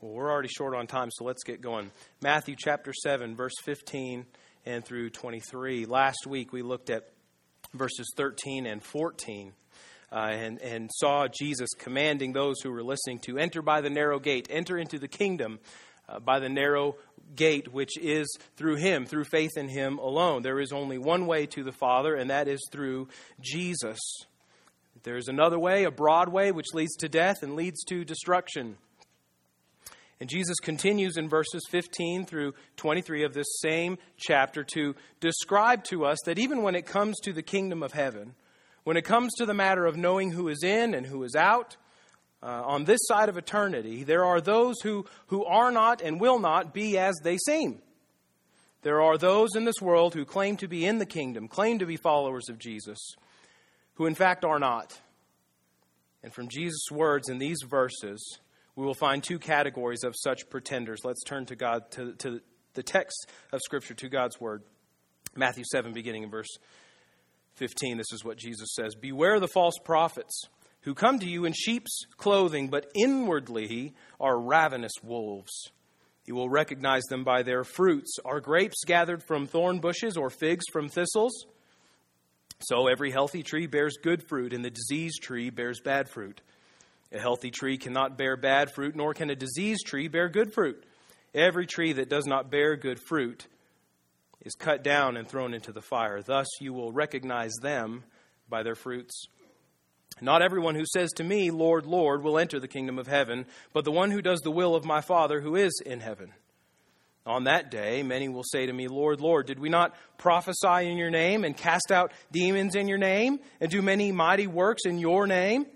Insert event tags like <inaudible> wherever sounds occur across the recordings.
Well, we're already short on time, so let's get going. Matthew chapter 7, verse 15 and through 23. Last week we looked at verses 13 and 14 uh, and, and saw Jesus commanding those who were listening to enter by the narrow gate, enter into the kingdom uh, by the narrow gate, which is through Him, through faith in Him alone. There is only one way to the Father, and that is through Jesus. There's another way, a broad way, which leads to death and leads to destruction. And Jesus continues in verses 15 through 23 of this same chapter to describe to us that even when it comes to the kingdom of heaven, when it comes to the matter of knowing who is in and who is out, uh, on this side of eternity, there are those who, who are not and will not be as they seem. There are those in this world who claim to be in the kingdom, claim to be followers of Jesus, who in fact are not. And from Jesus' words in these verses, we will find two categories of such pretenders. Let's turn to God to, to the text of Scripture, to God's Word. Matthew 7, beginning in verse 15, this is what Jesus says Beware the false prophets who come to you in sheep's clothing, but inwardly are ravenous wolves. You will recognize them by their fruits. Are grapes gathered from thorn bushes or figs from thistles? So every healthy tree bears good fruit, and the diseased tree bears bad fruit. A healthy tree cannot bear bad fruit, nor can a diseased tree bear good fruit. Every tree that does not bear good fruit is cut down and thrown into the fire. Thus you will recognize them by their fruits. Not everyone who says to me, Lord, Lord, will enter the kingdom of heaven, but the one who does the will of my Father who is in heaven. On that day, many will say to me, Lord, Lord, did we not prophesy in your name and cast out demons in your name and do many mighty works in your name?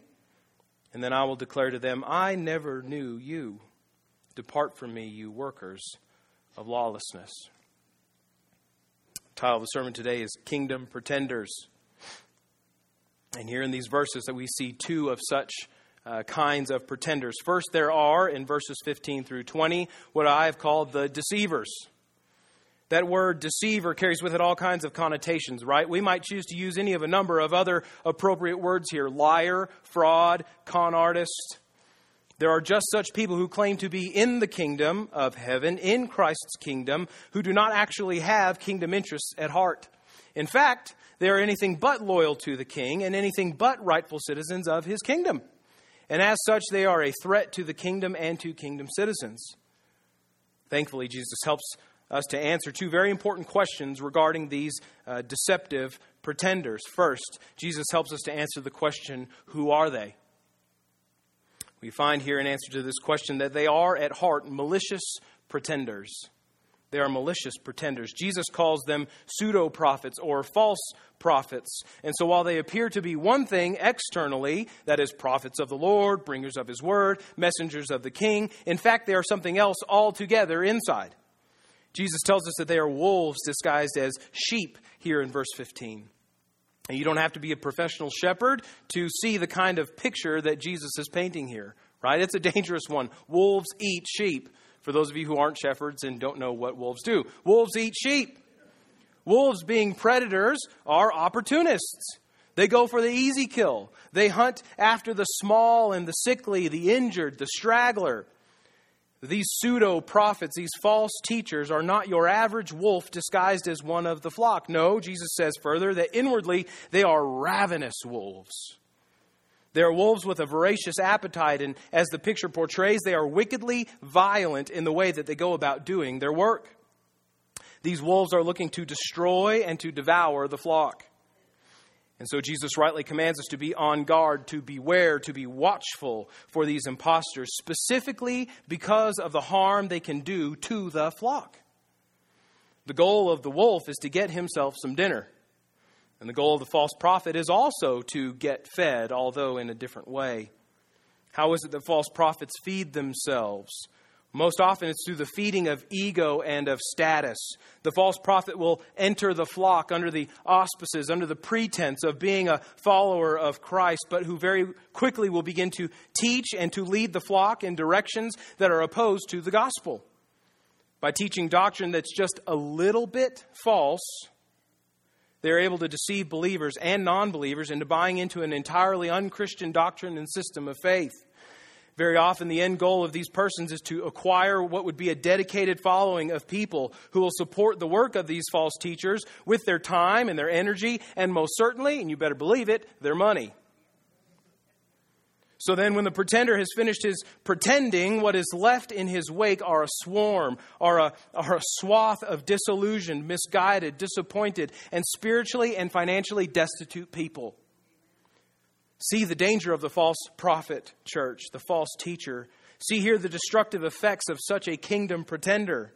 And then I will declare to them, I never knew you. Depart from me, you workers of lawlessness. The title of the sermon today is Kingdom Pretenders. And here in these verses that we see two of such uh, kinds of pretenders. First, there are in verses 15 through 20 what I have called the deceivers. That word deceiver carries with it all kinds of connotations, right? We might choose to use any of a number of other appropriate words here liar, fraud, con artist. There are just such people who claim to be in the kingdom of heaven, in Christ's kingdom, who do not actually have kingdom interests at heart. In fact, they are anything but loyal to the king and anything but rightful citizens of his kingdom. And as such, they are a threat to the kingdom and to kingdom citizens. Thankfully, Jesus helps us to answer two very important questions regarding these uh, deceptive pretenders. First, Jesus helps us to answer the question who are they? We find here in answer to this question that they are at heart malicious pretenders. They are malicious pretenders. Jesus calls them pseudo prophets or false prophets. And so while they appear to be one thing externally, that is, prophets of the Lord, bringers of his word, messengers of the king, in fact, they are something else altogether inside. Jesus tells us that they are wolves disguised as sheep here in verse 15. And you don't have to be a professional shepherd to see the kind of picture that Jesus is painting here, right? It's a dangerous one. Wolves eat sheep. For those of you who aren't shepherds and don't know what wolves do, wolves eat sheep. Wolves, being predators, are opportunists. They go for the easy kill. They hunt after the small and the sickly, the injured, the straggler. These pseudo prophets, these false teachers, are not your average wolf disguised as one of the flock. No, Jesus says further that inwardly they are ravenous wolves. They are wolves with a voracious appetite, and as the picture portrays, they are wickedly violent in the way that they go about doing their work. These wolves are looking to destroy and to devour the flock. And so Jesus rightly commands us to be on guard, to beware, to be watchful for these impostors, specifically because of the harm they can do to the flock. The goal of the wolf is to get himself some dinner. And the goal of the false prophet is also to get fed, although in a different way. How is it that false prophets feed themselves? Most often, it's through the feeding of ego and of status. The false prophet will enter the flock under the auspices, under the pretense of being a follower of Christ, but who very quickly will begin to teach and to lead the flock in directions that are opposed to the gospel. By teaching doctrine that's just a little bit false, they're able to deceive believers and non believers into buying into an entirely unchristian doctrine and system of faith. Very often, the end goal of these persons is to acquire what would be a dedicated following of people who will support the work of these false teachers with their time and their energy, and most certainly, and you better believe it, their money. So then, when the pretender has finished his pretending, what is left in his wake are a swarm, are a, are a swath of disillusioned, misguided, disappointed, and spiritually and financially destitute people. See the danger of the false prophet, church, the false teacher. See here the destructive effects of such a kingdom pretender.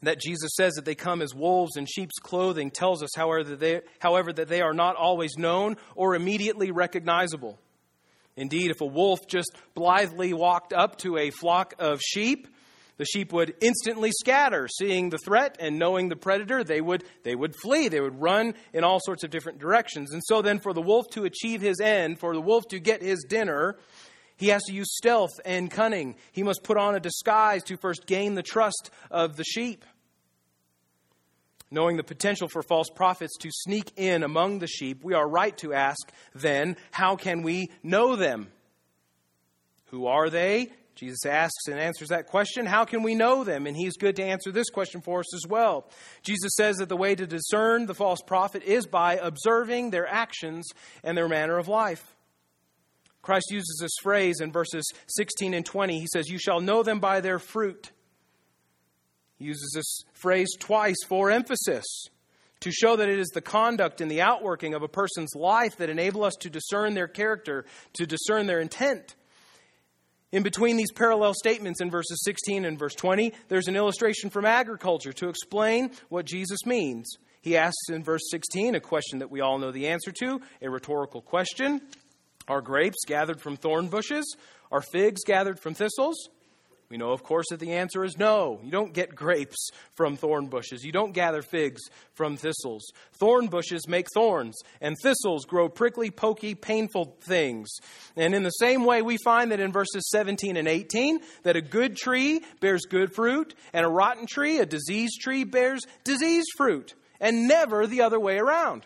That Jesus says that they come as wolves in sheep's clothing tells us, however, they, however, that they are not always known or immediately recognizable. Indeed, if a wolf just blithely walked up to a flock of sheep, the sheep would instantly scatter seeing the threat and knowing the predator. They would they would flee. They would run in all sorts of different directions. And so then for the wolf to achieve his end for the wolf to get his dinner he has to use stealth and cunning. He must put on a disguise to first gain the trust of the sheep knowing the potential for false prophets to sneak in among the sheep. We are right to ask then how can we know them? Who are they Jesus asks and answers that question How can we know them? And he's good to answer this question for us as well. Jesus says that the way to discern the false prophet is by observing their actions and their manner of life. Christ uses this phrase in verses 16 and 20. He says, You shall know them by their fruit. He uses this phrase twice for emphasis to show that it is the conduct and the outworking of a person's life that enable us to discern their character, to discern their intent. In between these parallel statements in verses 16 and verse 20, there's an illustration from agriculture to explain what Jesus means. He asks in verse 16 a question that we all know the answer to, a rhetorical question Are grapes gathered from thorn bushes? Are figs gathered from thistles? We know, of course, that the answer is no. You don't get grapes from thorn bushes. You don't gather figs from thistles. Thorn bushes make thorns, and thistles grow prickly, pokey, painful things. And in the same way, we find that in verses 17 and 18, that a good tree bears good fruit, and a rotten tree, a diseased tree, bears diseased fruit, and never the other way around.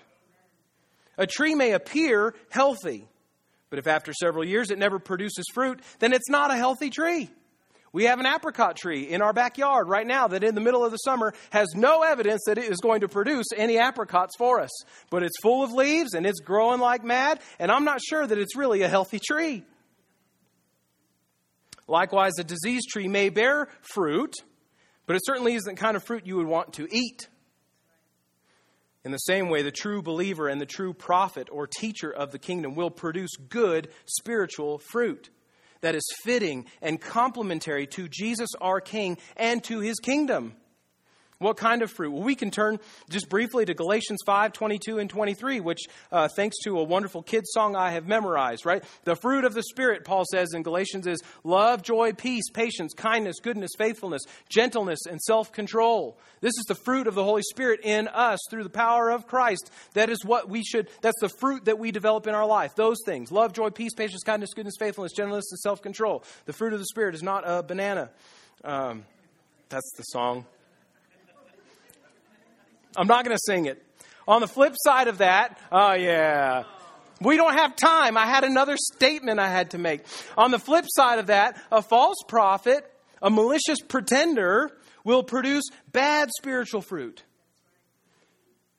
A tree may appear healthy, but if after several years it never produces fruit, then it's not a healthy tree. We have an apricot tree in our backyard right now that in the middle of the summer has no evidence that it is going to produce any apricots for us. But it's full of leaves and it's growing like mad, and I'm not sure that it's really a healthy tree. Likewise, a diseased tree may bear fruit, but it certainly isn't the kind of fruit you would want to eat. In the same way, the true believer and the true prophet or teacher of the kingdom will produce good spiritual fruit that is fitting and complementary to Jesus our King and to his kingdom. What kind of fruit? Well, we can turn just briefly to Galatians 5 22 and 23, which, uh, thanks to a wonderful kids' song I have memorized, right? The fruit of the Spirit, Paul says in Galatians, is love, joy, peace, patience, kindness, goodness, faithfulness, gentleness, and self control. This is the fruit of the Holy Spirit in us through the power of Christ. That is what we should, that's the fruit that we develop in our life. Those things love, joy, peace, patience, kindness, goodness, faithfulness, gentleness, and self control. The fruit of the Spirit is not a banana. Um, that's the song. I'm not going to sing it. On the flip side of that, oh yeah. We don't have time. I had another statement I had to make. On the flip side of that, a false prophet, a malicious pretender, will produce bad spiritual fruit.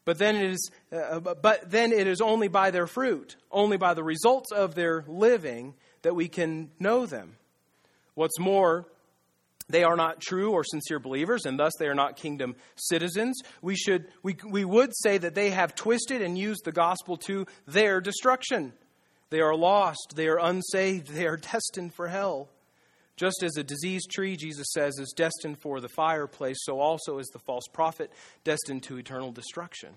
But then it is, uh, but then it is only by their fruit, only by the results of their living, that we can know them. What's more, they are not true or sincere believers, and thus they are not kingdom citizens. We, should, we, we would say that they have twisted and used the gospel to their destruction. They are lost, they are unsaved, they are <laughs> destined for hell. Just as a diseased tree, Jesus says, is destined for the fireplace, so also is the false prophet destined to eternal destruction.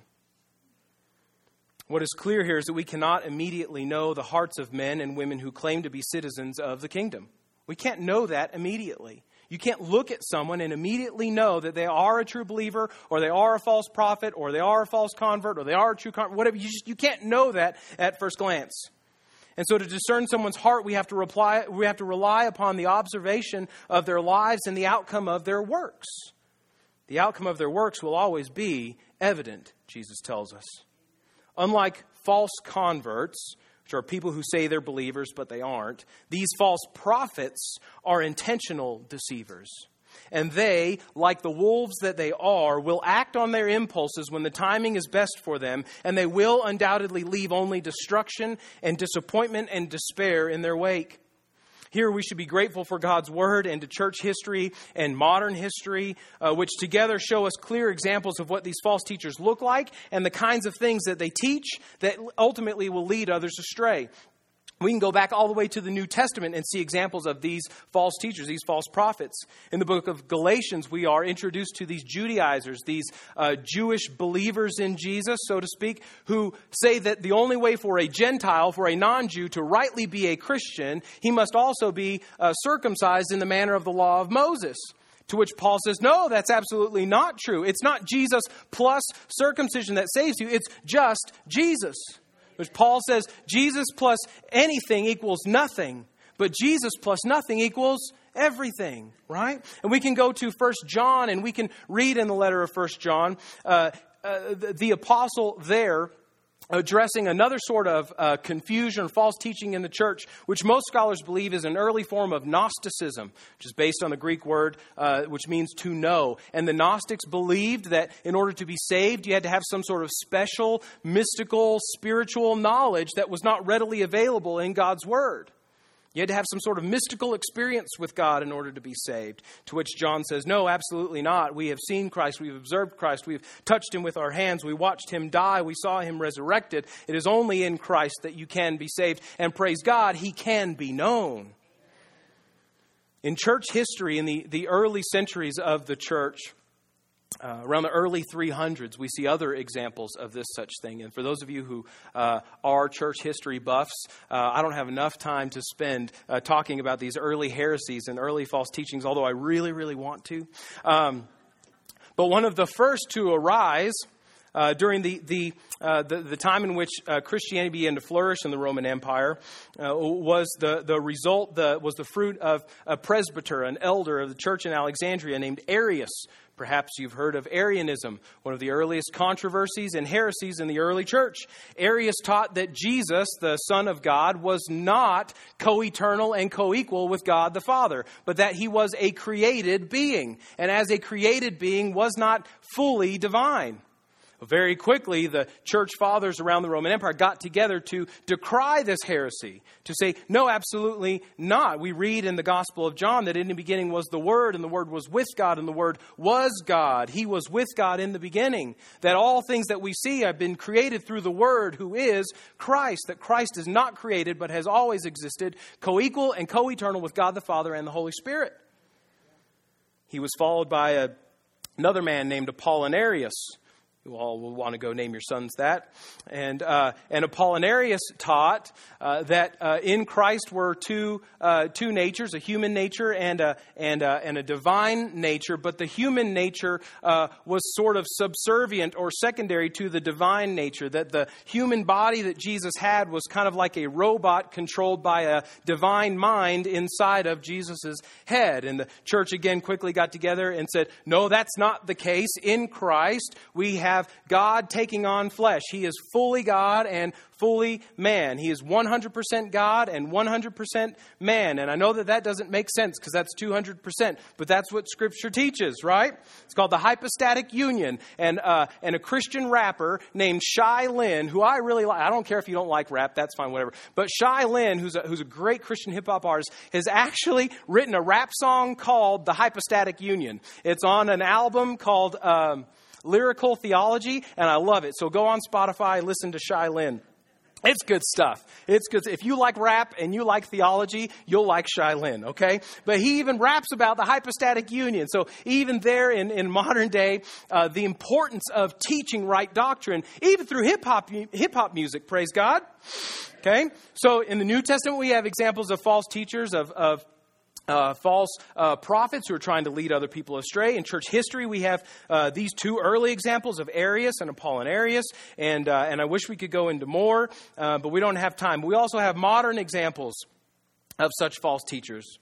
What is clear here is that we cannot immediately know the hearts of men and women who claim to be citizens of the kingdom. We can't know that immediately. You can't look at someone and immediately know that they are a true believer or they are a false prophet or they are a false convert or they are a true convert, whatever. You, just, you can't know that at first glance. And so to discern someone's heart, we have to reply, we have to rely upon the observation of their lives and the outcome of their works. The outcome of their works will always be evident, Jesus tells us. Unlike false converts, which are people who say they're believers, but they aren't, these false prophets are intentional deceivers. And they, like the wolves that they are, will act on their impulses when the timing is best for them, and they will undoubtedly leave only destruction and disappointment and despair in their wake. Here we should be grateful for God's Word and to church history and modern history, uh, which together show us clear examples of what these false teachers look like and the kinds of things that they teach that ultimately will lead others astray. We can go back all the way to the New Testament and see examples of these false teachers, these false prophets. In the book of Galatians, we are introduced to these Judaizers, these uh, Jewish believers in Jesus, so to speak, who say that the only way for a Gentile, for a non Jew, to rightly be a Christian, he must also be uh, circumcised in the manner of the law of Moses. To which Paul says, No, that's absolutely not true. It's not Jesus plus circumcision that saves you, it's just Jesus which Paul says Jesus plus anything equals nothing, but Jesus plus nothing equals everything, right? And we can go to First John and we can read in the letter of First John, uh, uh, the, the apostle there addressing another sort of uh, confusion, or false teaching in the church, which most scholars believe is an early form of Gnosticism, which is based on the Greek word uh, which means to know. And the Gnostics believed that in order to be saved, you had to have some sort of special, mystical, spiritual knowledge that was not readily available in God's word. You had to have some sort of mystical experience with God in order to be saved. To which John says, No, absolutely not. We have seen Christ. We've observed Christ. We've touched him with our hands. We watched him die. We saw him resurrected. It is only in Christ that you can be saved. And praise God, he can be known. In church history, in the, the early centuries of the church, uh, around the early 300s, we see other examples of this such thing. And for those of you who uh, are church history buffs, uh, I don't have enough time to spend uh, talking about these early heresies and early false teachings, although I really, really want to. Um, but one of the first to arise uh, during the, the, uh, the, the, time in which Christianity began to flourish in the Roman Empire was the, the result, the, was the fruit of a presbyter, an elder of the church in Alexandria named Arius, Perhaps you've heard of Arianism, one of the earliest controversies and heresies in the early church. Arius taught that Jesus, the Son of God, was not co eternal and co equal with God the Father, but that he was a created being, and as a created being was not fully divine. Very quickly, the church fathers around the Roman Empire got together to decry this heresy, to say, no, absolutely not. We read in the Gospel of John that in the beginning was the Word, and the Word was with God, and the Word was God. He was with God in the beginning. That all things that we see have been created through the Word, who is Christ. That Christ is not created, but has always existed, co equal and co eternal with God the Father and the Holy Spirit. He was followed by a, another man named Apollinarius you all will want to go name your sons that. And, uh, and Apollinarius taught uh, that uh, in Christ were two, uh, two natures, a human nature and a, and, a, and a divine nature, but the human nature uh, was sort of subservient or secondary to the divine nature, that the human body that Jesus had was kind of like a robot controlled by a divine mind inside of Jesus' head. And the church again quickly got together and said, no, that's not the case. In Christ, we have have God taking on flesh. He is fully God and fully man. He is 100% God and 100% man. And I know that that doesn't make sense because that's 200%, but that's what Scripture teaches, right? It's called the hypostatic union. And, uh, and a Christian rapper named Shai Linne, who I really like, I don't care if you don't like rap, that's fine, whatever. But Shai Linne, who's a, who's a great Christian hip hop artist, has actually written a rap song called The Hypostatic Union. It's on an album called. Um, lyrical theology, and I love it. So go on Spotify, listen to Shai Linne. It's good stuff. It's good. If you like rap and you like theology, you'll like Shai Linne, okay? But he even raps about the hypostatic union. So even there in, in modern day, uh, the importance of teaching right doctrine, even through hip hop hip hop music. Praise God. Okay. So in the New Testament, we have examples of false teachers of, of uh, false uh, prophets who are trying to lead other people astray. In church history, we have uh, these two early examples of Arius and Apollinarius, and, uh, and I wish we could go into more, uh, but we don't have time. We also have modern examples of such false teachers.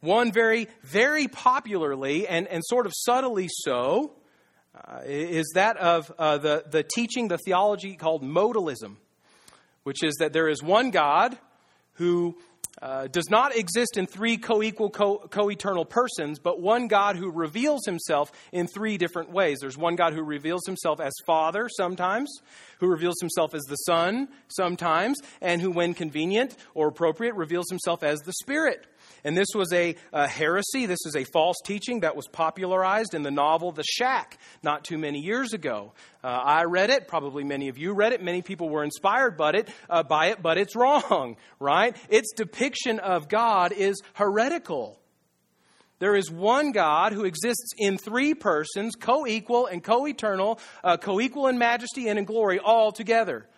One very, very popularly and, and sort of subtly so uh, is that of the, the teaching, the theology called modalism which is that there is one God who uh, does not exist in three co equal, co eternal persons, but one God who reveals himself in three different ways. There's one God who reveals himself as Father sometimes, who reveals himself as the Son sometimes, and who, when convenient or appropriate, reveals himself as the Spirit. And this was a, a, heresy. This is a false teaching that was popularized in the novel The Shack not too many years ago. Uh, I read it. Probably many of you read it. Many people were inspired by it, uh, by it, but it's wrong, <laughs> right? Its depiction of God is heretical. There is one God who exists in three persons, co equal and co eternal, uh, co equal in majesty and in glory, all together.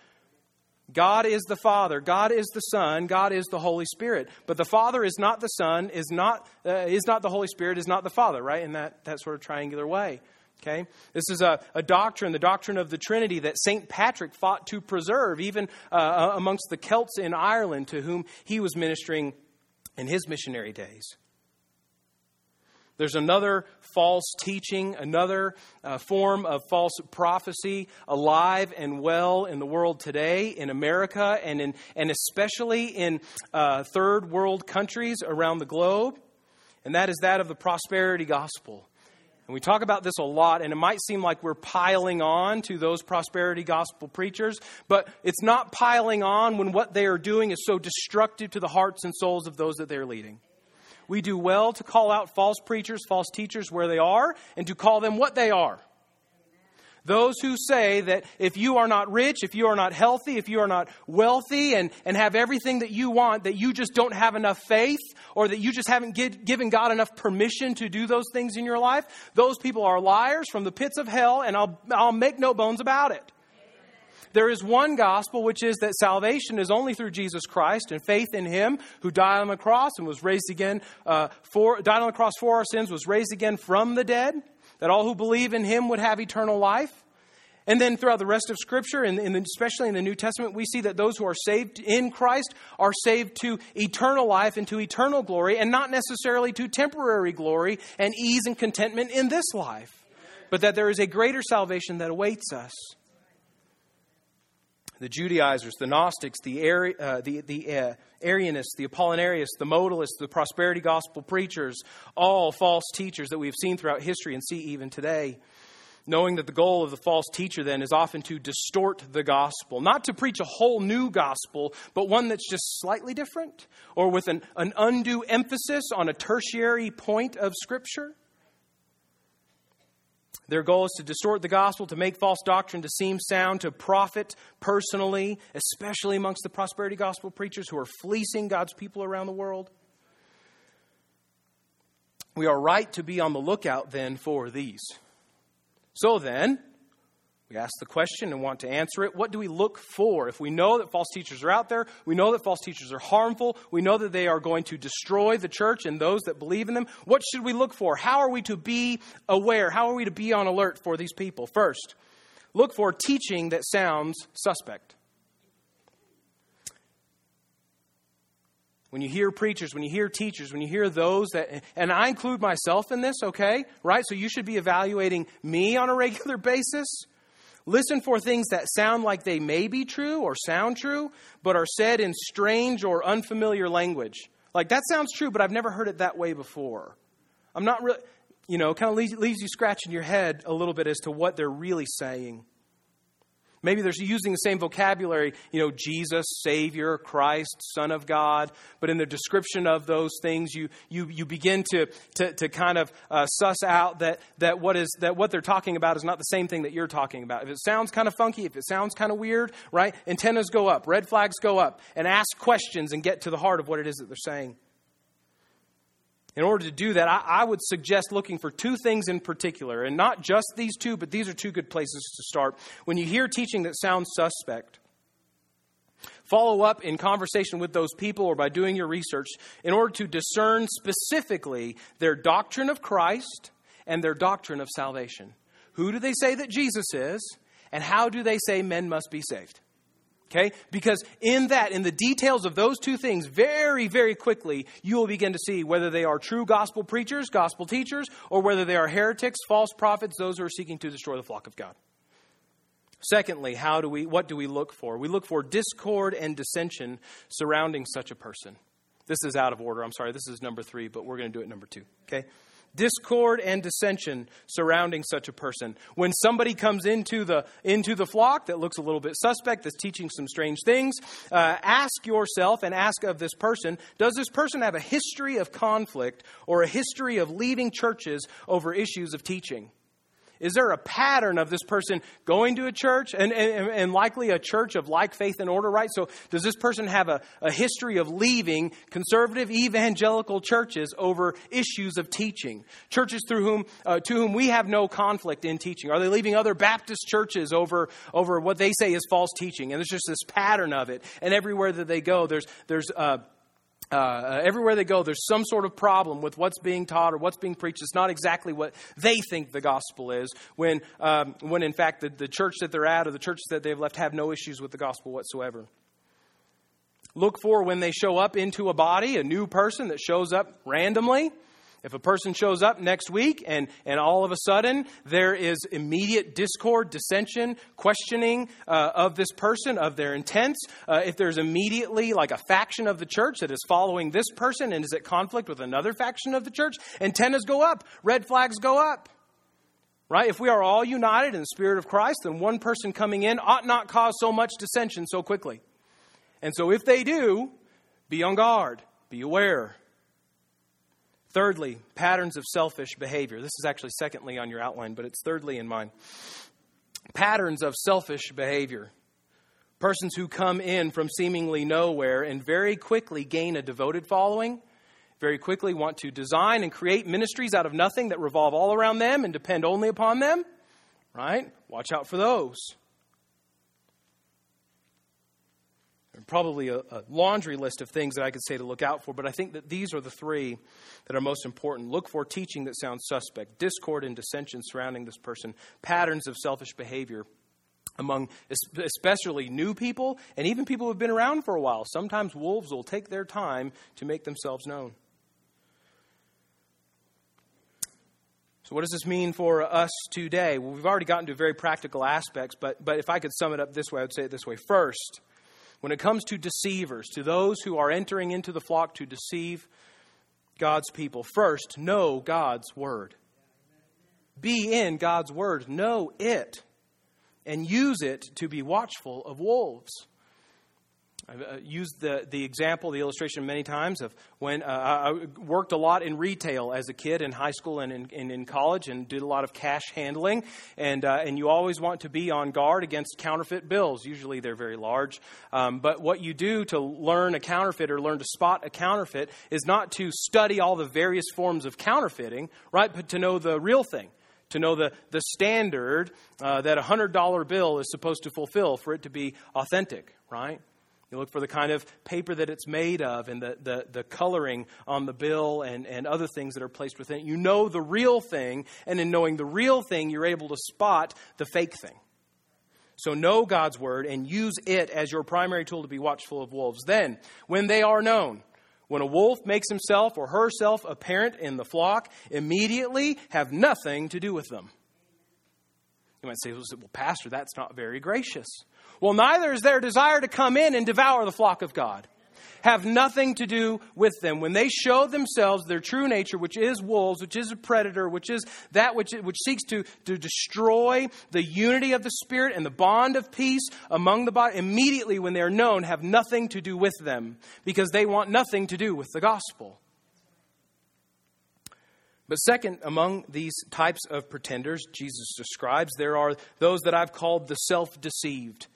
God is the Father, God is the Son, God is the Holy Spirit. But the Father is not the Son, is not, uh, is not the Holy Spirit, is not the Father, right? In that, that sort of triangular way. Okay? This is a, a doctrine, the doctrine of the Trinity, that St. Patrick fought to preserve, even uh, uh, amongst the Celts in Ireland to whom he was ministering in his missionary days. There's another false teaching, another uh, form of false prophecy alive and well in the world today, in America, and, in, and especially in uh, third world countries around the globe, and that is that of the prosperity gospel. And we talk about this a lot, and it might seem like we're piling on to those prosperity gospel preachers, but it's not piling on when what they are doing is so destructive to the hearts and souls of those that they're leading we do well to call out false preachers, false teachers where they are, and to call them what they are. Those who say that if you are not rich, if you are not healthy, if you are not wealthy and, and have everything that you want, that you just don't have enough faith or that you just haven't give, given God enough permission to do those things in your life, those people are liars from the pits of hell, and I'll, I'll make no bones about it. There is one gospel, which is that salvation is only through Jesus Christ and faith in Him who died on the cross and was raised again uh, for died on the cross for our sins, was raised again from the dead. That all who believe in Him would have eternal life. And then throughout the rest of Scripture, and especially in the New Testament, we see that those who are saved in Christ are saved to eternal life and to eternal glory, and not necessarily to temporary glory and ease and contentment in this life, but that there is a greater salvation that awaits us the Judaizers, the Gnostics, the, Ari, uh, the, the uh, Arianists, the Apollinarists, the Modalists, the prosperity gospel preachers, all false teachers that we have seen throughout history and see even today. Knowing that the goal of the false teacher then is often to distort the gospel, not to preach a whole new gospel, but one that's just slightly different or with an, an undue emphasis on a tertiary point of Scripture. Their goal is to distort the gospel, to make false doctrine to seem sound, to profit personally, especially amongst the prosperity gospel preachers who are fleecing God's people around the world. We are right to be on the lookout then for these. So then, we ask the question and want to answer it. What do we look for? If we know that false teachers are out there, we know that false teachers are harmful, we know that they are going to destroy the church and those that believe in them, what should we look for? How are we to be aware? How are we to be on alert for these people? First, look for teaching that sounds suspect. When you hear preachers, when you hear teachers, when you hear those that, and I include myself in this, okay? Right? So you should be evaluating me on a regular <laughs> basis. Listen for things that sound like they may be true or sound true, but are said in strange or unfamiliar language. Like, that sounds true, but I've never heard it that way before. I'm not really, you know, kind of leaves, leaves you scratching your head a little bit as to what they're really saying. Maybe they're using the same vocabulary, you know, Jesus, Savior, Christ, Son of God, but in the description of those things, you, you, you begin to, to, to kind of uh, suss out that, that, what is, that what they're talking about is not the same thing that you're talking about. If it sounds kind of funky, if it sounds kind of weird, right, antennas go up, red flags go up, and ask questions and get to the heart of what it is that they're saying. In order to do that, I, I, would suggest looking for two things in particular, and not just these two, but these are two good places to start. When you hear teaching that sounds suspect, follow up in conversation with those people or by doing your research in order to discern specifically their doctrine of Christ and their doctrine of salvation. Who do they say that Jesus is, and how do they say men must be saved? Okay? Because in that, in the details of those two things, very, very quickly, you will begin to see whether they are true gospel preachers, gospel teachers, or whether they are heretics, false prophets, those who are seeking to destroy the flock of God. Secondly, how do we what do we look for? We look for discord and dissension surrounding such a person. This is out of order. I'm sorry. This is number 3, but we're going to do it number 2. Okay? Discord and dissension surrounding such a person. When somebody comes into the, into the flock that looks a little bit suspect, that's teaching some strange things, uh, ask yourself and ask of this person does this person have a history of conflict or a history of leaving churches over issues of teaching? Is there a pattern of this person going to a church and, and, and, likely a church of like faith and order, right? So, does this person have a, a history of leaving conservative evangelical churches over issues of teaching? Churches through whom, uh, to whom we have no conflict in teaching? Are they leaving other Baptist churches over, over what they say is false teaching? And there's just this pattern of it. And everywhere that they go, there's, there's, uh, uh, everywhere they go, there's some sort of problem with what's being taught or what's being preached. It's not exactly what they think the gospel is, when, um, when in fact the, the church that they're at or the churches that they've left have no issues with the gospel whatsoever. Look for when they show up into a body, a new person that shows up randomly if a person shows up next week and, and all of a sudden there is immediate discord, dissension, questioning uh, of this person, of their intents, uh, if there's immediately like a faction of the church that is following this person and is at conflict with another faction of the church, antennas go up, red flags go up. Right? If we are all united in the Spirit of Christ, then one person coming in ought not cause so much dissension so quickly. And so if they do, be on guard, be aware. Thirdly, patterns of selfish behavior. This is actually secondly on your outline, but it's thirdly in mine. Patterns of selfish behavior. Persons who come in from seemingly nowhere and very quickly gain a devoted following, very quickly want to design and create ministries out of nothing that revolve all around them and depend only upon them, right? Watch out for those. Probably a, a, laundry list of things that I could say to look out for, but I think that these are the three that are most important. Look for teaching that sounds suspect, discord and dissension surrounding this person, patterns of selfish behavior among especially new people and even people who have been around for a while. Sometimes wolves will take their time to make themselves known. So, what does this mean for us today? Well, we've already gotten to very practical aspects, but, but if I could sum it up this way, I would say it this way. First, when it comes to deceivers, to those who are entering into the flock to deceive God's people, first, know God's word. Be in God's word, know it, and use it to be watchful of wolves. I've uh, used the, the example, the illustration many times of when uh, I worked a lot in retail as a kid in high school and in, and in college and did a lot of cash handling. And, uh, and you always want to be on guard against counterfeit bills. Usually they're very large. Um, but what you do to learn a counterfeit or learn to spot a counterfeit is not to study all the various forms of counterfeiting, right? But to know the real thing to know the, the standard uh, that a $100 bill is supposed to fulfill for it to be authentic, right? You look for the kind of paper that it's made of and the, the, the, coloring on the bill and, and other things that are placed within it. You know the real thing, and in knowing the real thing, you're able to spot the fake thing. So know God's word and use it as your primary tool to be watchful of wolves. Then, when they are known, when a wolf makes himself or herself apparent in the flock, immediately have nothing to do with them. You might say, well, Pastor, that's not very gracious. Well, neither is their desire to come in and devour the flock of God. Have nothing to do with them. When they show themselves their true nature, which is wolves, which is a predator, which is that which, which seeks to, to destroy the unity of the Spirit and the bond of peace among the body, immediately when they are known, have nothing to do with them because they want nothing to do with the gospel. But second, among these types of pretenders Jesus describes, there are those that I've called the self deceived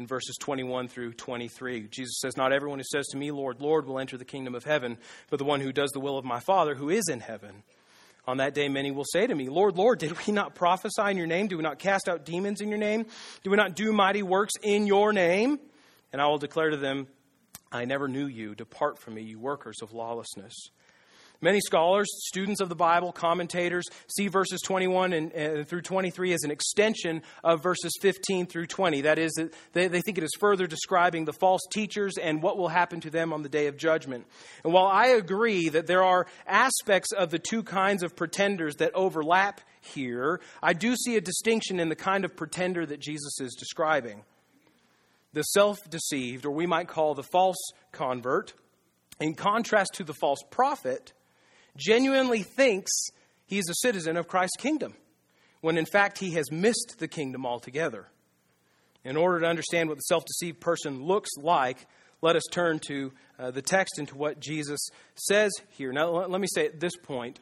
in verses 21 through 23. Jesus says, Not everyone who says to me, Lord, Lord, will enter the kingdom of heaven, but the one who does the will of my Father who is in heaven. On that day, many will say to me, Lord, Lord, did we not prophesy in your name? Do we not cast out demons in your name? Do we not do mighty works in your name? And I will declare to them, I never knew you. Depart from me, you workers of lawlessness. Many scholars, students of the Bible, commentators see verses 21 and, and, through 23 as an extension of verses 15 through 20. That is, they, they think it is further describing the false teachers and what will happen to them on the day of judgment. And while I agree that there are aspects of the two kinds of pretenders that overlap here, I do see a distinction in the kind of pretender that Jesus is describing. The self deceived, or we might call the false convert, in contrast to the false prophet genuinely thinks he is a citizen of Christ's kingdom, when in fact he has missed the kingdom altogether. In order to understand what the self deceived person looks like, let us turn to uh, the text and to what Jesus says here. Now, let me say at this point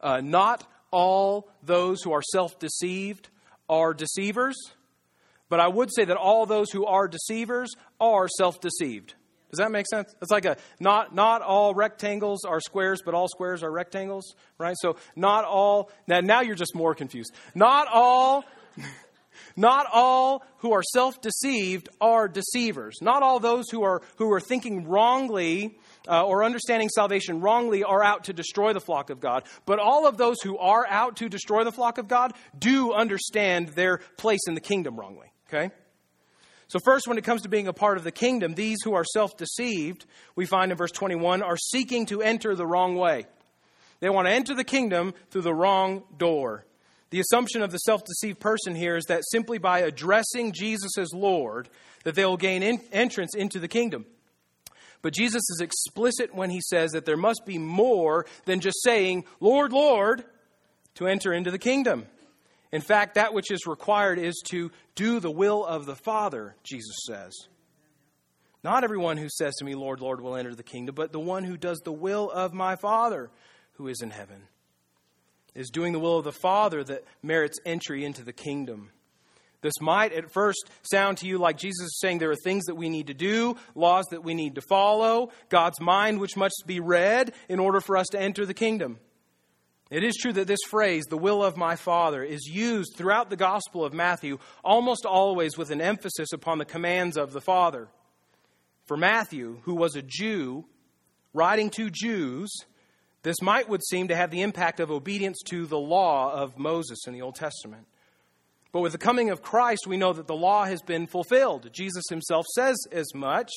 uh, not all those who are self deceived are deceivers, but I would say that all those who are deceivers are self deceived. Does that make sense? It's like a not not all rectangles are squares, but all squares are rectangles, right? So not all now now you're just more confused. Not all not all who are self-deceived are deceivers. Not all those who are who are thinking wrongly uh, or understanding salvation wrongly are out to destroy the flock of God. But all of those who are out to destroy the flock of God do understand their place in the kingdom wrongly. Okay? So, first, when it comes to being a part of the kingdom, these who are self deceived, we find in verse 21, are seeking to enter the wrong way. They want to enter the kingdom through the wrong door. The assumption of the self deceived person here is that simply by addressing Jesus as Lord, that they will gain in- entrance into the kingdom. But Jesus is explicit when he says that there must be more than just saying, Lord, Lord, to enter into the kingdom. In fact, that which is required is to do the will of the Father, Jesus says. Not everyone who says to me, Lord, Lord, will enter the kingdom, but the one who does the will of my Father who is in heaven. It is doing the will of the Father that merits entry into the kingdom. This might at first sound to you like Jesus is saying there are things that we need to do, laws that we need to follow, God's mind which must be read in order for us to enter the kingdom. It is true that this phrase, the will of my Father, is used throughout the Gospel of Matthew almost always with an emphasis upon the commands of the Father. For Matthew, who was a Jew, writing to Jews, this might would seem to have the impact of obedience to the law of Moses in the Old Testament. But with the coming of Christ, we know that the law has been fulfilled. Jesus himself says as much.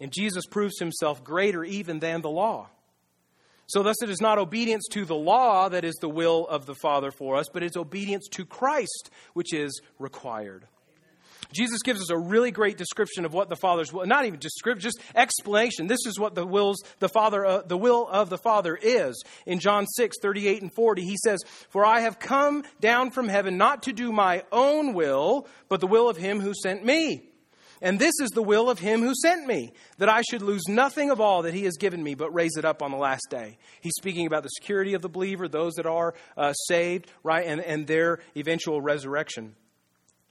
And Jesus proves himself greater even than the law. So, thus, it is not obedience to the law that is the will of the Father for us, but it's obedience to Christ which is required. Jesus gives us a really great description of what the Father's will, not even description, just explanation. This is what the wills the Father, uh, the will of the Father is. In John 6, 38 and 40, he says, For I have come down from heaven not to do my own will, but the will of him who sent me. And this is the will of him who sent me, that I should lose nothing of all that he has given me, but raise it up on the last day. He's speaking about the security of the believer, those that are uh, saved, right, and, and their eventual resurrection.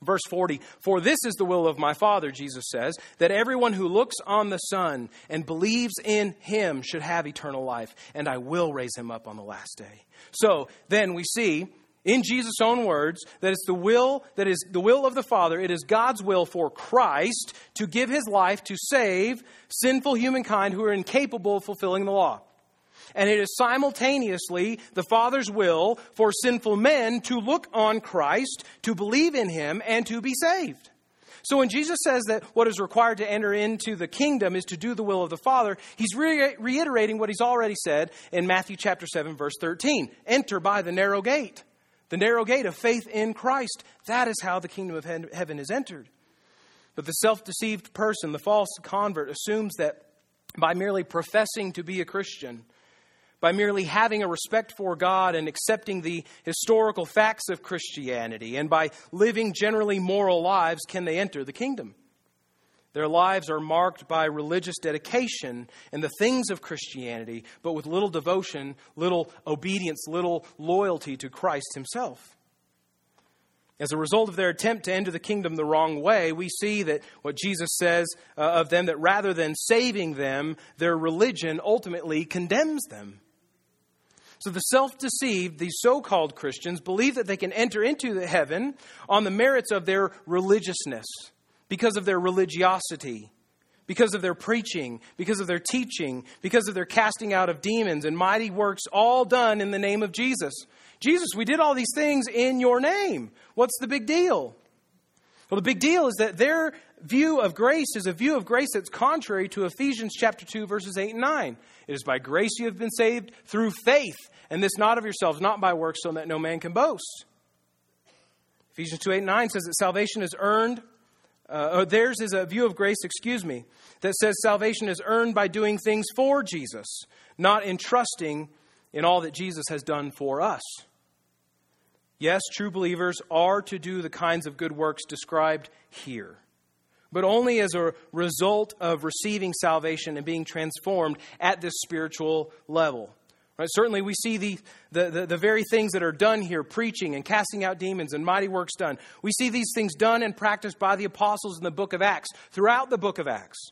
Verse 40 For this is the will of my Father, Jesus says, that everyone who looks on the Son and believes in him should have eternal life, and I will raise him up on the last day. So then we see in Jesus' own words, that it's the will that is the will of the Father, it is God's will for Christ to give his life to save sinful humankind who are incapable of fulfilling the law. And it is simultaneously the Father's will for sinful men to look on Christ, to believe in him, and to be saved. So when Jesus says that what is required to enter into the kingdom is to do the will of the Father, he's re- reiterating what he's already said in Matthew chapter 7 verse 13. Enter by the narrow gate. The narrow gate of faith in Christ. That is how the kingdom of heaven is entered. But the self deceived person, the false convert, assumes that by merely professing to be a Christian, by merely having a respect for God and accepting the historical facts of Christianity, and by living generally moral lives, can they enter the kingdom. Their lives are marked by religious dedication and the things of Christianity, but with little devotion, little obedience, little loyalty to Christ Himself. As a result of their attempt to enter the kingdom the wrong way, we see that what Jesus says uh, of them that rather than saving them, their religion ultimately condemns them. So the self deceived, these so called Christians, believe that they can enter into the heaven on the merits of their religiousness because of their religiosity, because of their preaching, because of their teaching, because of their casting out of demons and mighty works, all done in the name of Jesus. Jesus, we did all these things in your name. What's the big deal? Well, the big deal is that their view of grace is a view of grace that's contrary to Ephesians chapter 2 verses 8 and 9. It is by grace you have been saved through faith, and this not of yourselves, not by works, so that no man can boast. Ephesians 2 8 and 9 says that salvation is earned uh, theirs is a view of grace, excuse me, that says salvation is earned by doing things for Jesus, not in trusting in all that Jesus has done for us. Yes, true believers are to do the kinds of good works described here, but only as a result of receiving salvation and being transformed at this spiritual level. Right? Certainly, we see the, the, the, the, very things that are done here preaching and casting out demons and mighty works done. We see these things done and practiced by the apostles in the book of Acts, throughout the book of Acts.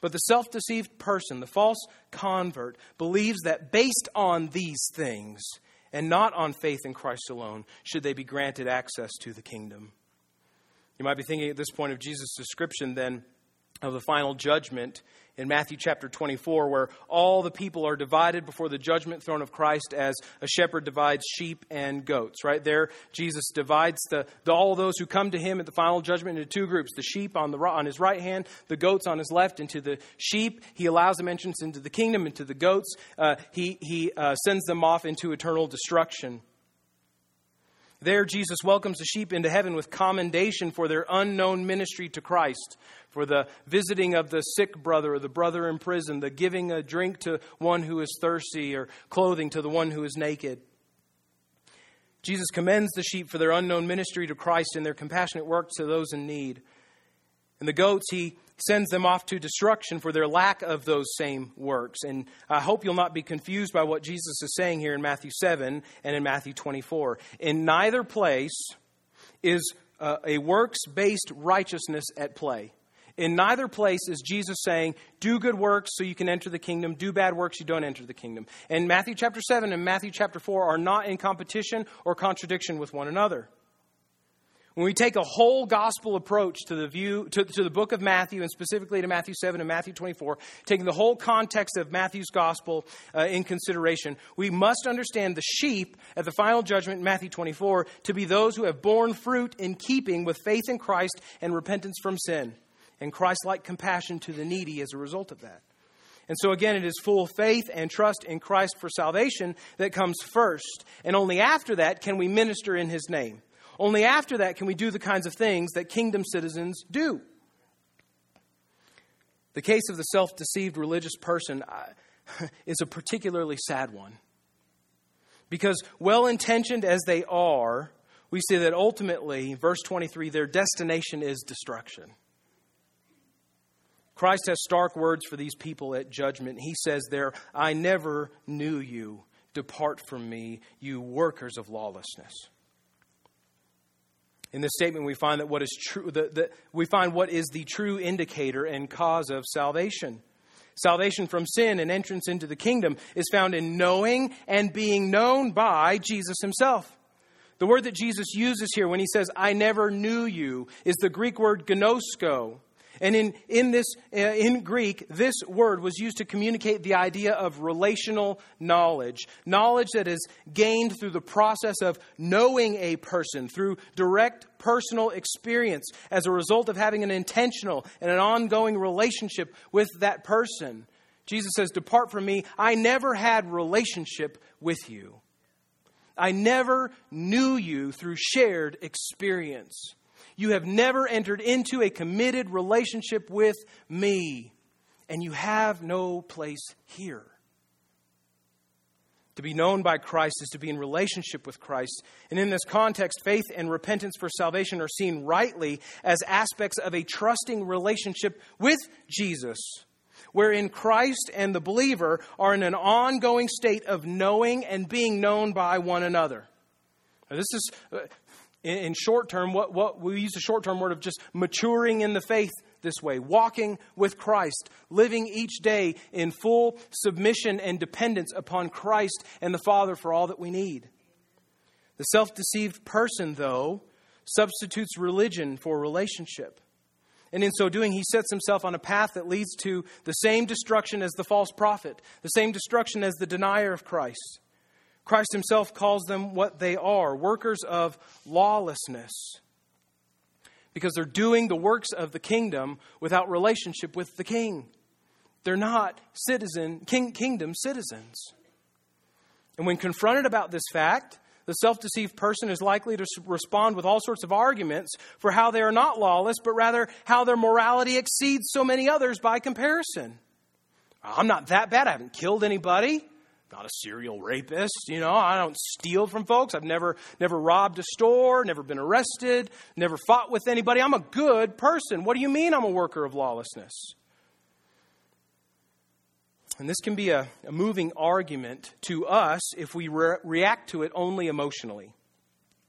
But the self deceived person, the false convert, believes that based on these things and not on faith in Christ alone should they be granted access to the kingdom. You might be thinking at this point of Jesus' description then of the final judgment in Matthew chapter 24, where all the people are divided before the judgment throne of Christ as a shepherd divides sheep and goats. Right there, Jesus divides the, the all those who come to him at the final judgment into two groups the sheep on, the, on his right hand, the goats on his left. Into the sheep, he allows them entrance into the kingdom, into the goats, uh, he, he uh, sends them off into eternal destruction. There, Jesus welcomes the sheep into heaven with commendation for their unknown ministry to Christ, for the visiting of the sick brother or the brother in prison, the giving a drink to one who is thirsty, or clothing to the one who is naked. Jesus commends the sheep for their unknown ministry to Christ and their compassionate work to those in need. And the goats, he sends them off to destruction for their lack of those same works. And I hope you'll not be confused by what Jesus is saying here in Matthew 7 and in Matthew 24. In neither place is uh, a works based righteousness at play. In neither place is Jesus saying, do good works so you can enter the kingdom, do bad works, you don't enter the kingdom. And Matthew chapter 7 and Matthew chapter 4 are not in competition or contradiction with one another. When we take a whole gospel approach to the view to, to, the book of Matthew and specifically to Matthew 7 and Matthew 24, taking the whole context of Matthew's gospel uh, in consideration, we must understand the sheep at the final judgment in Matthew 24 to be those who have borne fruit in keeping with faith in Christ and repentance from sin, and Christ like compassion to the needy as a result of that. And so, again, it is full faith and trust in Christ for salvation that comes first. And only after that can we minister in his name. Only after that can we do the kinds of things that kingdom citizens do. The case of the self deceived religious person uh, <laughs> is a particularly sad one. Because, well intentioned as they are, we see that ultimately, verse 23, their destination is destruction. Christ has stark words for these people at judgment. He says there, I never knew you. Depart from me, you workers of lawlessness. In this statement, we find that what is true, the, the, we find what is the true indicator and cause of salvation. Salvation from sin and entrance into the kingdom is found in knowing and being known by Jesus himself. The word that Jesus uses here when he says, I never knew you, is the Greek word ginosko. And in, in, this, uh, in Greek, this word was used to communicate the idea of relational knowledge. Knowledge that is gained through the process of knowing a person, through direct personal experience as a result of having an intentional and an ongoing relationship with that person. Jesus says, Depart from me. I never had relationship with you. I never knew you through shared experience. You have never entered into a committed relationship with me, and you have no place here. To be known by Christ is to be in relationship with Christ. And in this context, faith and repentance for salvation are seen rightly as aspects of a trusting relationship with Jesus, wherein Christ and the believer are in an ongoing state of knowing and being known by one another. Now, this is uh, in, in short term, what, what we use the short term word of just maturing in the faith this way, walking with Christ, living each day in full submission and dependence upon Christ and the Father for all that we need. The self deceived person, though, substitutes religion for relationship. And in so doing, he sets himself on a path that leads to the same destruction as the false prophet, the same destruction as the denier of Christ. Christ himself calls them what they are workers of lawlessness because they're doing the works of the kingdom without relationship with the king. They're not citizen king, kingdom citizens. And when confronted about this fact, the self deceived person is likely to respond with all sorts of arguments for how they are not lawless, but rather how their morality exceeds so many others by comparison. I'm not that bad. I haven't killed anybody. Not a serial rapist, you know. I don't steal from folks. I've never never robbed a store, never been arrested, never fought with anybody. I'm a good person. What do you mean I'm a worker of lawlessness? And this can be a, a moving argument to us if we re- react to it only emotionally,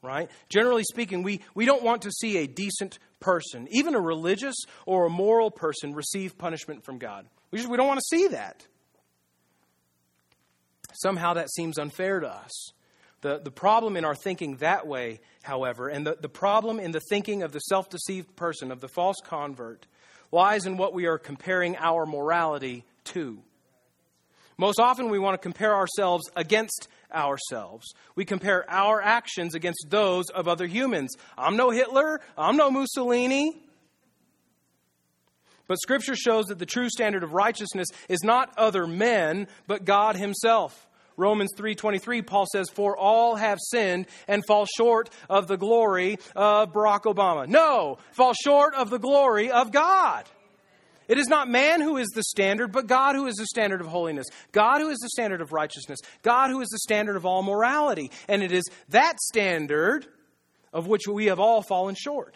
right? Generally speaking, we, we don't want to see a decent person, even a religious or a moral person, receive punishment from God. We, just, we don't want to see that. Somehow that seems unfair to us. The, the problem in our thinking that way, however, and the, the problem in the thinking of the self deceived person, of the false convert, lies in what we are comparing our morality to. Most often, we want to compare ourselves against ourselves. We compare our actions against those of other humans. I'm no Hitler. I'm no Mussolini. But Scripture shows that the true standard of righteousness is not other men, but God Himself. Romans 3:23 Paul says for all have sinned and fall short of the glory of Barack Obama. No, fall short of the glory of God. It is not man who is the standard, but God who is the standard of holiness. God who is the standard of righteousness. God who is the standard of all morality. And it is that standard of which we have all fallen short.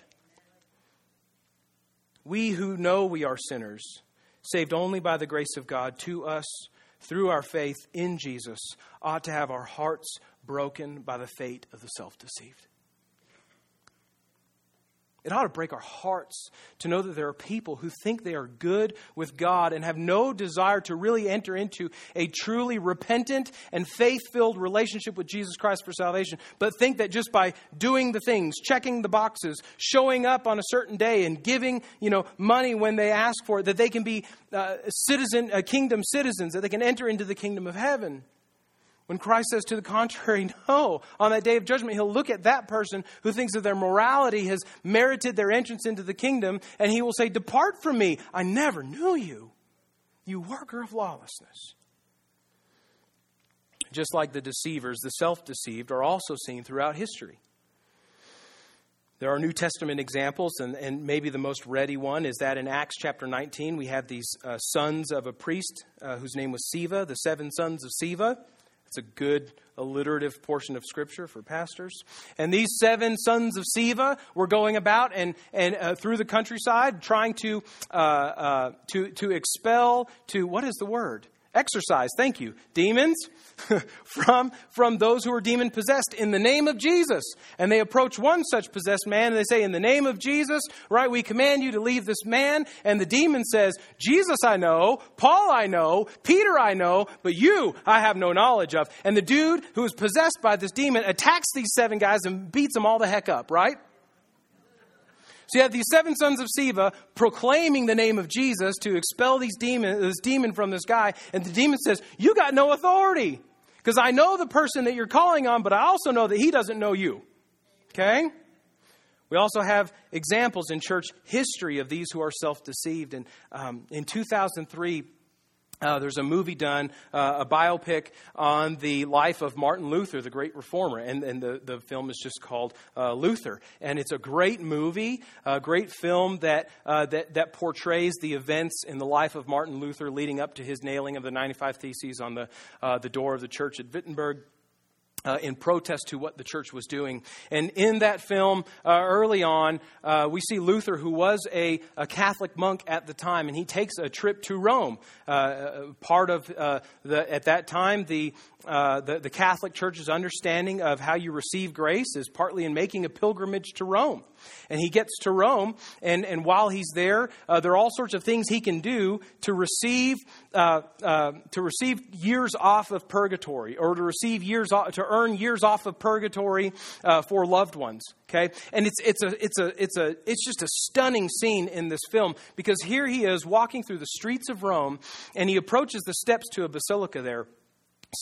We who know we are sinners, saved only by the grace of God to us through our faith in Jesus, ought to have our hearts broken by the fate of the self deceived. It ought to break our hearts to know that there are people who think they are good with God and have no desire to really enter into a truly repentant and faith filled relationship with Jesus Christ for salvation, but think that just by doing the things, checking the boxes, showing up on a certain day, and giving you know, money when they ask for it, that they can be uh, citizen, uh, kingdom citizens, that they can enter into the kingdom of heaven. When Christ says to the contrary, <laughs> no, on that day of judgment, he'll look at that person who thinks that their morality has merited their entrance into the kingdom, and he will say, Depart from me, I never knew you, you worker of lawlessness. Just like the deceivers, the self deceived are also seen throughout history. There are New Testament examples, and, and maybe the most ready one is that in Acts chapter 19, we have these uh, sons of a priest uh, whose name was Sceva, the seven sons of Sceva. It's a good alliterative portion of scripture for pastors. And these seven sons of Sceva were going about and, and uh, through the countryside trying to, uh, uh, to, to expel, to, what is the word? Exorcise, thank you, demons <laughs> from, from those who are demon possessed in the name of Jesus. And they approach one such possessed man and they say, In the name of Jesus, right, we command you to leave this man. And the demon says, Jesus I know, Paul I know, Peter I know, but you I have no knowledge of. And the dude who is possessed by this demon attacks these seven guys and beats them all the heck up, right? So you have these seven sons of Sceva proclaiming the name of Jesus to expel these demon, this demon from this guy, and the demon says, You got no authority. Because I know the person that you're calling on, but I also know that he doesn't know you. Okay? We also have examples in church history of these who are self deceived. And um, in 2003, uh, there's a movie done, uh, a biopic on the life of Martin Luther, the great reformer, and, and the, the film is just called uh, Luther. And it's a great movie, a great film that, uh, that, that portrays the events in the life of Martin Luther leading up to his nailing of the 95 Theses on the, uh, the door of the church at Wittenberg uh, in protest to what the church was doing. And in that film, uh, early on, uh, we see Luther, who was a, a, Catholic monk at the time, and he takes a trip to Rome. Uh, uh, part of uh, the, at that time, the, the, the Catholic Church's understanding of how you receive grace is partly in making a pilgrimage to Rome. And he gets to Rome, and, and while he's there, uh, there are all sorts of things he can do to receive, uh, uh, to receive years off of purgatory, or to receive years off, to earn years off of purgatory uh, for loved ones. Okay, and it's it's a it's a it's a it's just a stunning scene in this film because here he is walking through the streets of Rome, and he approaches the steps to a basilica there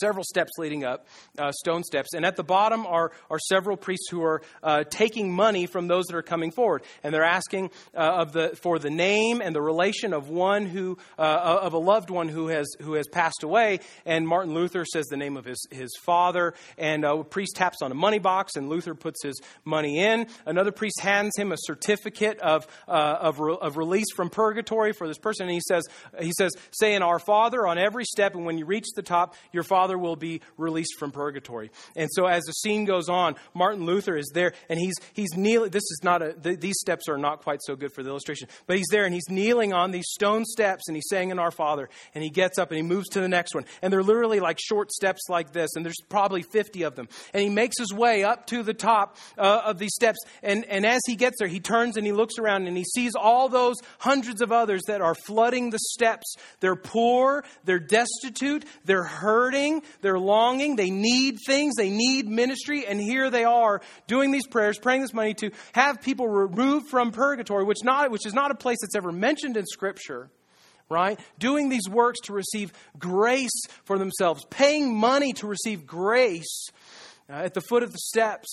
several steps leading up, uh, stone steps. And at the bottom are, are several priests who are uh, taking money from those that are coming forward. And they're asking uh, of the, for the name and the relation of one who, uh, of a loved one who has, who has passed away. And Martin Luther says the name of his, his father. And uh, a priest taps on a money box, and Luther puts his money in. Another priest hands him a certificate of, uh, of, re- of release from purgatory for this person. And he says, he says, say in Our Father on every step, and when you reach the top, your Father father will be released from purgatory. And so as the scene goes on, Martin Luther is there and he's, he's kneeling. This is not a, the, these steps are not quite so good for the illustration, but he's there and he's kneeling on these stone steps and he's saying in Our Father and he gets up and he moves to the next one. And they're literally like short steps like this and there's probably 50 of them. And he makes his way up to the top uh, of these steps. And, and as he gets there, he turns and he looks around and he sees all those hundreds of others that are flooding the steps. They're poor, they're destitute, they're hurting, they're longing, they need things, they need ministry, and here they are doing these prayers, praying this money to have people removed from purgatory, which, not, which is not a place that's ever mentioned in Scripture right? Doing these works to receive grace for themselves, paying money to receive grace uh, at the foot of the steps.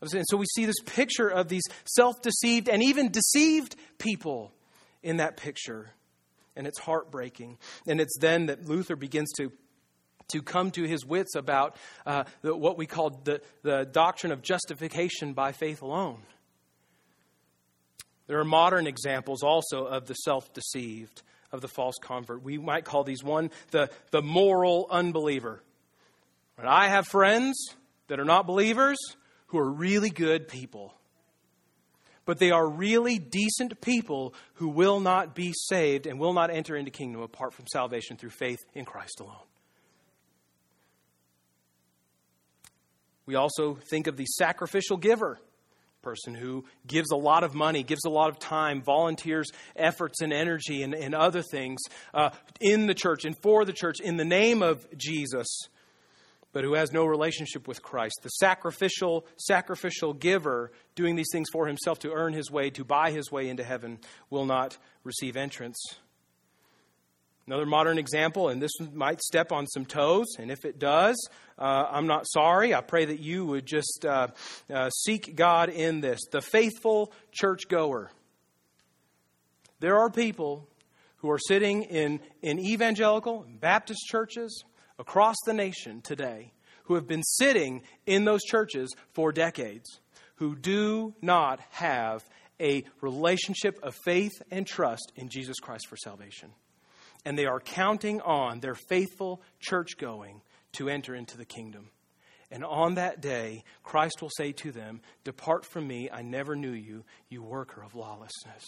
And so we see this picture of these self deceived and even deceived people in that picture. And it's heartbreaking. And it's then that Luther begins to to come to his wits about uh, the, what we call the, the doctrine of justification by faith alone. There are modern examples also of the self deceived, of the false convert. We might call these one the, the moral unbeliever. I have friends that are not believers who are really good people. But they are really decent people who will not be saved and will not enter into kingdom apart from salvation through faith in Christ alone. We also think of the sacrificial giver person who gives a lot of money, gives a lot of time, volunteers efforts and energy and, and other things uh, in the church and for the church in the name of Jesus, but who has no relationship with Christ. The sacrificial, sacrificial giver doing these things for himself to earn his way, to buy his way into heaven, will not receive entrance. Another modern example, and this might step on some toes, and if it does, uh, I'm not sorry. I pray that you would just uh, uh, seek God in this. The faithful churchgoer. There are people who are sitting in, in evangelical and Baptist churches across the nation today who have been sitting in those churches for decades who do not have a relationship of faith and trust in Jesus Christ for salvation and they are counting on their faithful church going to enter into the kingdom. And on that day, Christ will say to them, Depart from me, I never knew you, you worker of lawlessness.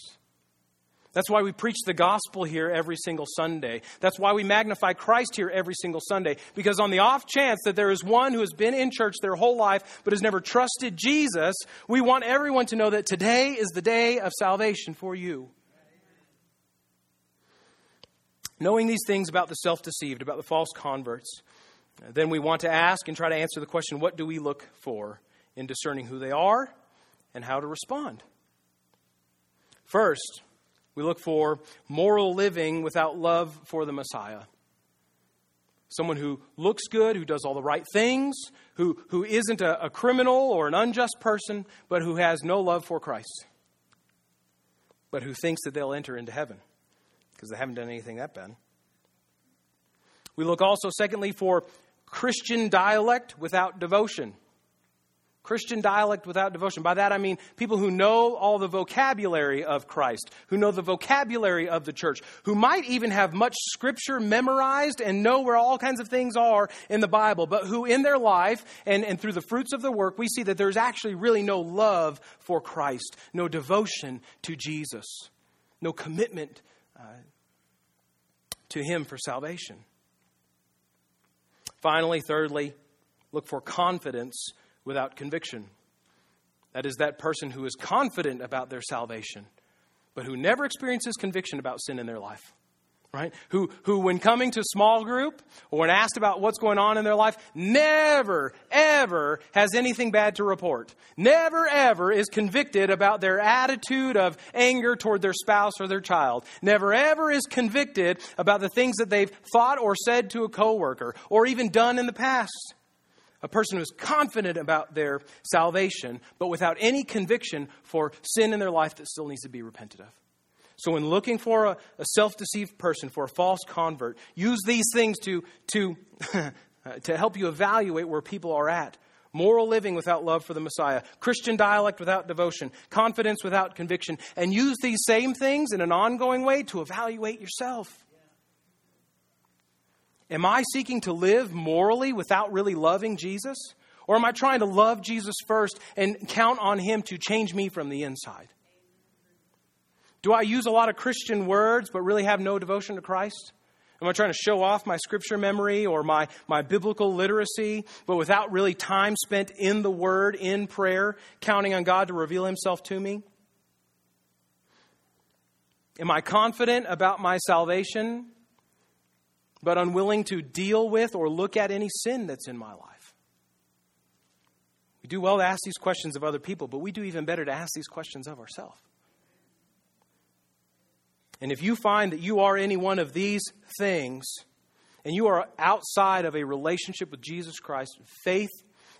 That's why we preach the gospel here every single Sunday. That's why we magnify Christ here every single Sunday. Because on the off chance that there is one who has been in church their whole life but has never trusted Jesus, we want everyone to know that today is the day of salvation for you. Knowing these things about the self deceived, about the false converts, then we want to ask and try to answer the question what do we look for in discerning who they are and how to respond? First, we look for moral living without love for the Messiah. Someone who looks good, who does all the right things, who, who isn't a, a criminal or an unjust person, but who has no love for Christ, but who thinks that they'll enter into heaven because they haven't done anything that bad. We look also, secondly, for Christian dialect without devotion. Christian dialect without devotion. By that I mean people who know all the vocabulary of Christ, who know the vocabulary of the church, who might even have much scripture memorized and know where all kinds of things are in the Bible, but who in their life and, and through the fruits of the work, we see that there's actually really no love for Christ, no devotion to Jesus, no commitment uh, to Him for salvation. Finally, thirdly, look for confidence without conviction. That is, that person who is confident about their salvation, but who never experiences conviction about sin in their life right? Who, who, when coming to small group or when asked about what's going on in their life, never, ever has anything bad to report. Never, ever is convicted about their attitude of anger toward their spouse or their child. Never, ever is convicted about the things that they've thought or said to a coworker or even done in the past. A person who is confident about their salvation, but without any conviction for sin in their life that still needs to be repented of. So, when looking for a, a self deceived person, for a false convert, use these things to, to, <laughs> to help you evaluate where people are at. Moral living without love for the Messiah, Christian dialect without devotion, confidence without conviction, and use these same things in an ongoing way to evaluate yourself. Am I seeking to live morally without really loving Jesus? Or am I trying to love Jesus first and count on Him to change me from the inside? Do I use a lot of Christian words but really have no devotion to Christ? Am I trying to show off my scripture memory or my, my biblical literacy, but without really time spent in the Word, in prayer, counting on God to reveal Himself to me? Am I confident about my salvation, but unwilling to deal with or look at any sin that's in my life? We do well to ask these questions of other people, but we do even better to ask these questions of ourselves. And if you find that you are any one of these things, and you are outside of a relationship with Jesus Christ, faith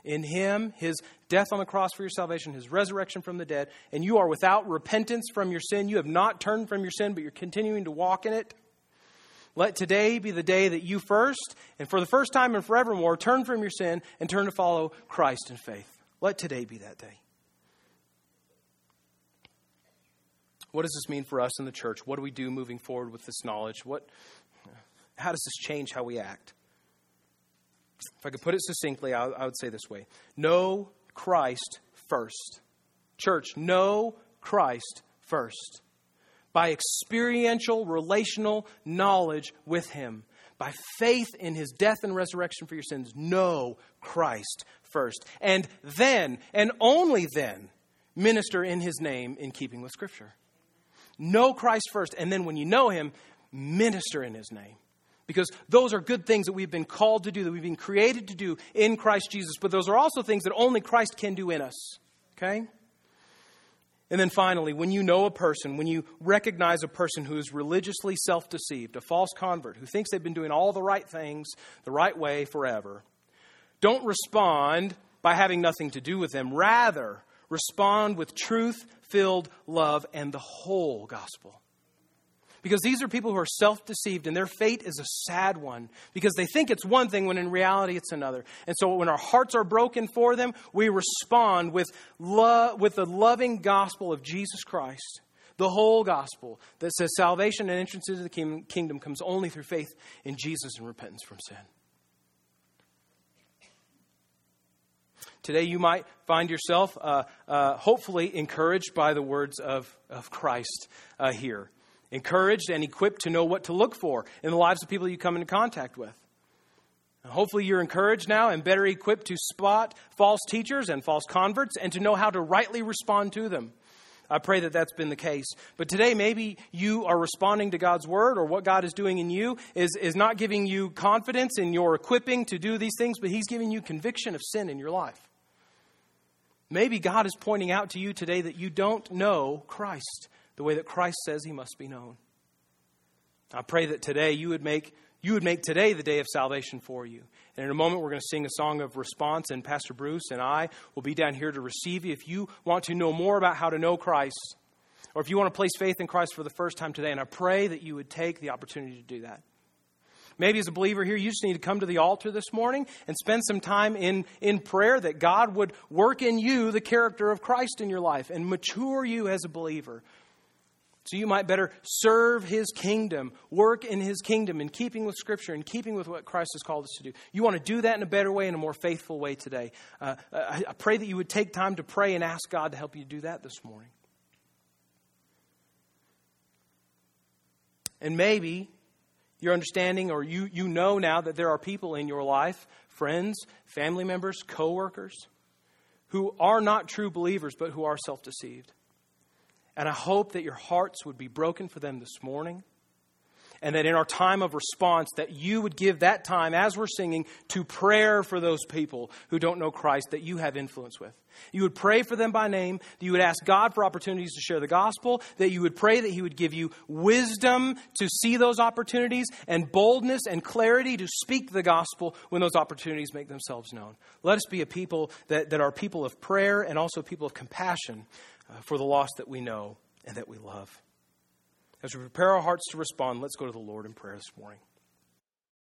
in Him, His death on the cross for your salvation, His resurrection from the dead, and you are without repentance from your sin, you have not turned from your sin, but you're continuing to walk in it, let today be the day that you first, and for the first time and forevermore, turn from your sin and turn to follow Christ in faith. Let today be that day. What does this mean for us in the church? What do we do moving forward with this knowledge? What, how does this change how we act? If I could put it succinctly, I, I would say this way Know Christ first. Church, know Christ first. By experiential, relational knowledge with Him, by faith in His death and resurrection for your sins, know Christ first. And then, and only then, minister in His name in keeping with Scripture. Know Christ first, and then when you know Him, minister in His name. Because those are good things that we've been called to do, that we've been created to do in Christ Jesus. But those are also things that only Christ can do in us. Okay? And then finally, when you know a person, when you recognize a person who is religiously self deceived, a false convert who thinks they've been doing all the right things the right way forever, don't respond by having nothing to do with them. Rather, respond with truth filled love and the whole gospel. Because these are people who are self deceived and their fate is a sad one because they think it's one thing when in reality it's another. And so when our hearts are broken for them, we respond with, love, with the loving gospel of Jesus Christ, the whole gospel that says salvation and entrance into the kingdom comes only through faith in Jesus and repentance from sin. Today, you might find yourself uh, uh, hopefully encouraged by the words of, of Christ uh, here. Encouraged and equipped to know what to look for in the lives of people you come into contact with. Hopefully, you're encouraged now and better equipped to spot false teachers and false converts and to know how to rightly respond to them. I pray that that's been the case. But today, maybe you are responding to God's word, or what God is doing in you is, is not giving you confidence in your equipping to do these things, but He's giving you conviction of sin in your life. Maybe God is pointing out to you today that you don't know Christ the way that Christ says he must be known. I pray that today you would make you would make today the day of salvation for you. And in a moment, we're going to sing a song of response, and Pastor Bruce and I will be down here to receive you. If you want to know more about how to know Christ, or if you want to place faith in Christ for the first time today, and I pray that you would take the opportunity to do that. Maybe as a believer here, you just need to come to the altar this morning and spend some time in, in prayer that God would work in you the character of Christ in your life and mature you as a believer. So you might better serve his kingdom, work in his kingdom in keeping with Scripture, in keeping with what Christ has called us to do. You want to do that in a better way, in a more faithful way today. Uh, I, I pray that you would take time to pray and ask God to help you do that this morning. And maybe you're understanding or you, you know now that there are people in your life, friends, family members, coworkers, who are not true believers, but who are self deceived. And I hope that your hearts would be broken for them this morning. And that in our time of response, that you would give that time as we're singing to prayer for those people who don't know Christ that you have influence with. You would pray for them by name, that you would ask God for opportunities to share the gospel, that you would pray that He would give you wisdom to see those opportunities and boldness and clarity to speak the gospel when those opportunities make themselves known. Let us be a people that, that are people of prayer and also people of compassion uh, for the lost that we know and that we love. As we prepare our hearts to respond, let's go to the Lord in prayer this morning.